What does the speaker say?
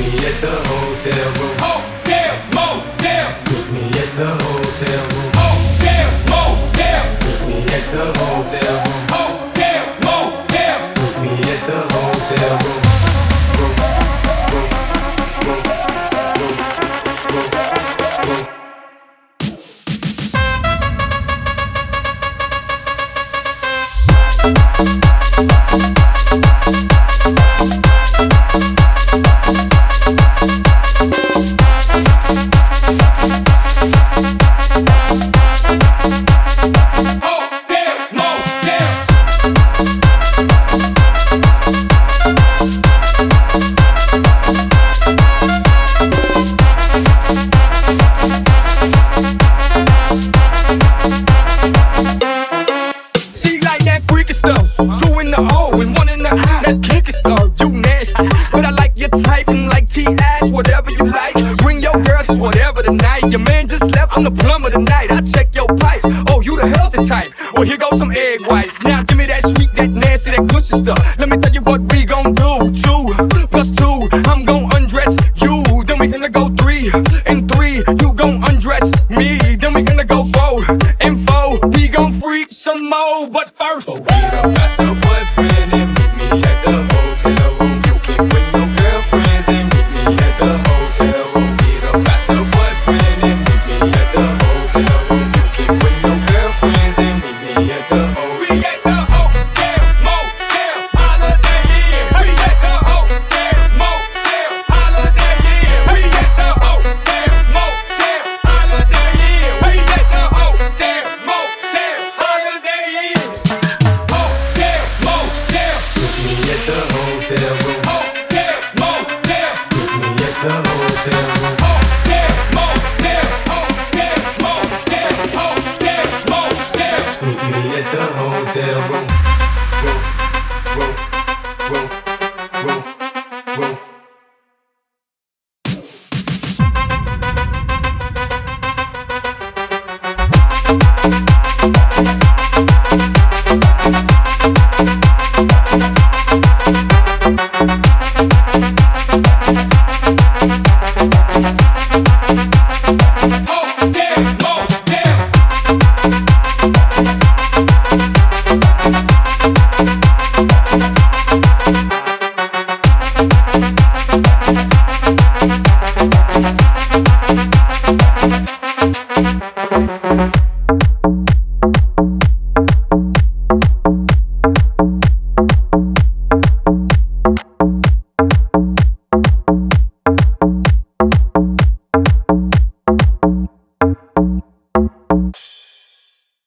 me at the hotel room. Hotel, motel. Put me at the hotel room. Hotel, motel. Put me at the hotel room. Hotel, motel. Meet me at the hotel room. room. Your man just left, I'm the plumber tonight. I check your pipes. Oh, you the healthy type. Well, here goes some egg whites. Now give me that sweet, that nasty, that gushy stuff. Let me tell you what we gon' do. Two plus two, I'm gon' undress you. Then we gonna go three and three. You gon' undress me. Then we gonna go four and four. We gon' freak some more, but first. Motel,